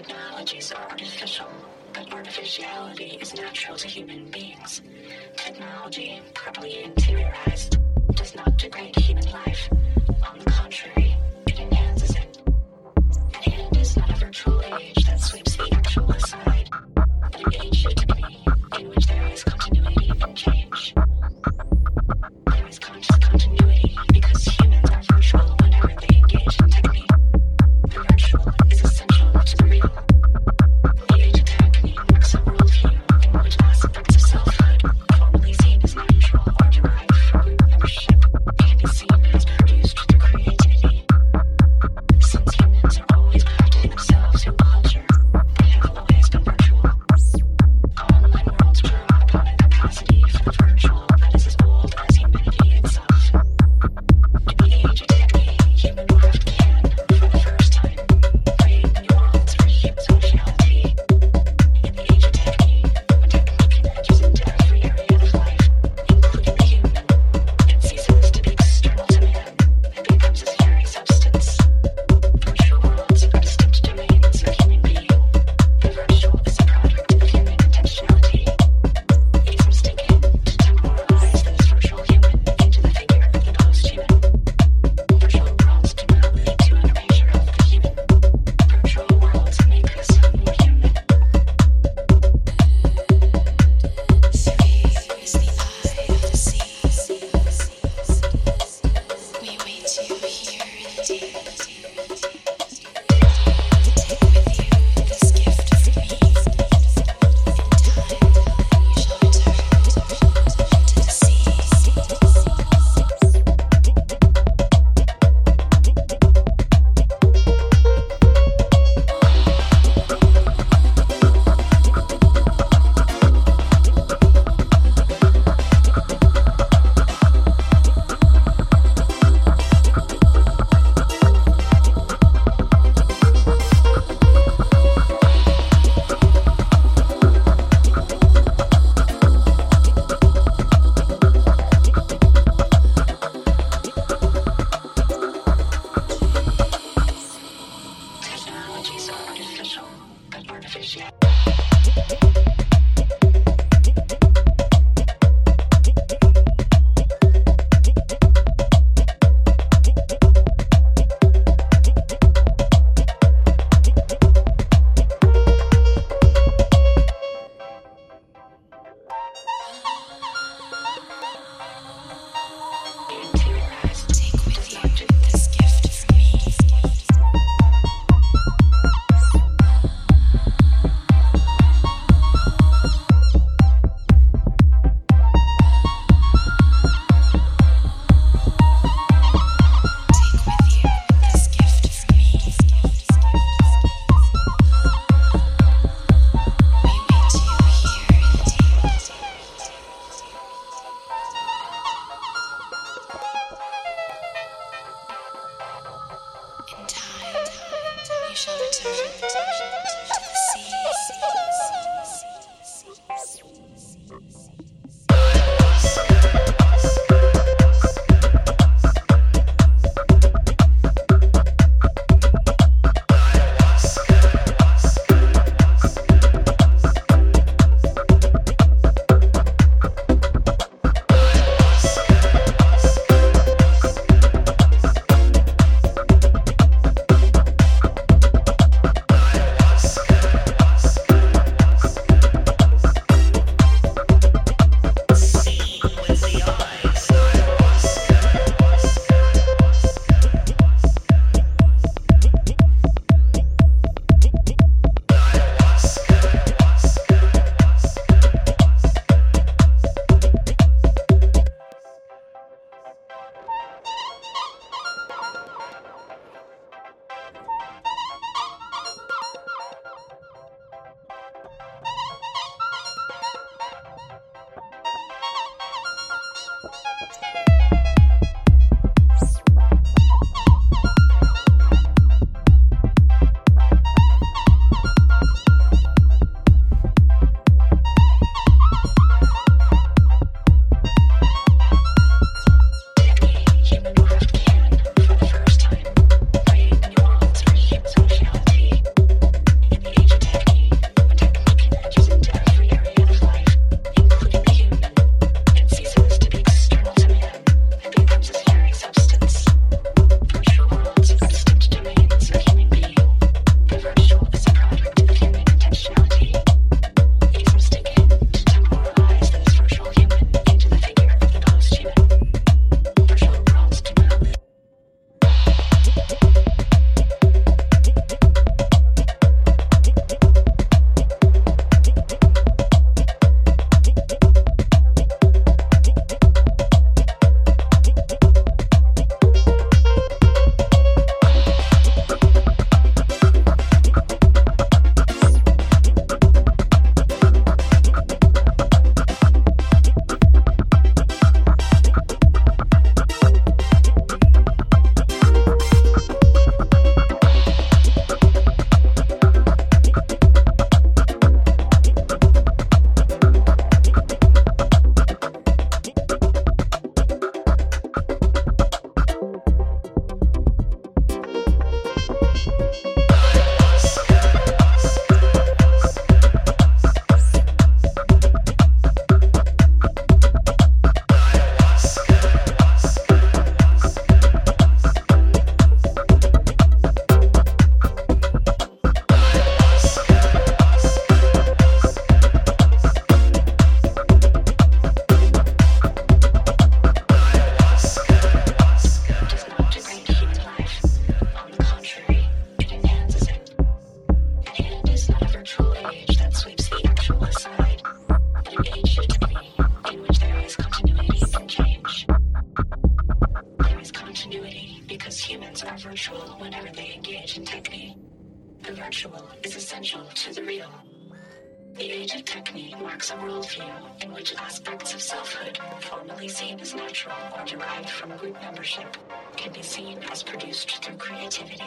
Technologies are artificial, but artificiality is natural to human beings. Technology, properly interiorized, does not degrade human life. On the contrary, it enhances it. And it is not a virtual age that sweeps the actual aside, but an age essential to the real. The age of technique marks a worldview in which aspects of selfhood, formerly seen as natural or derived from group membership, can be seen as produced through creativity.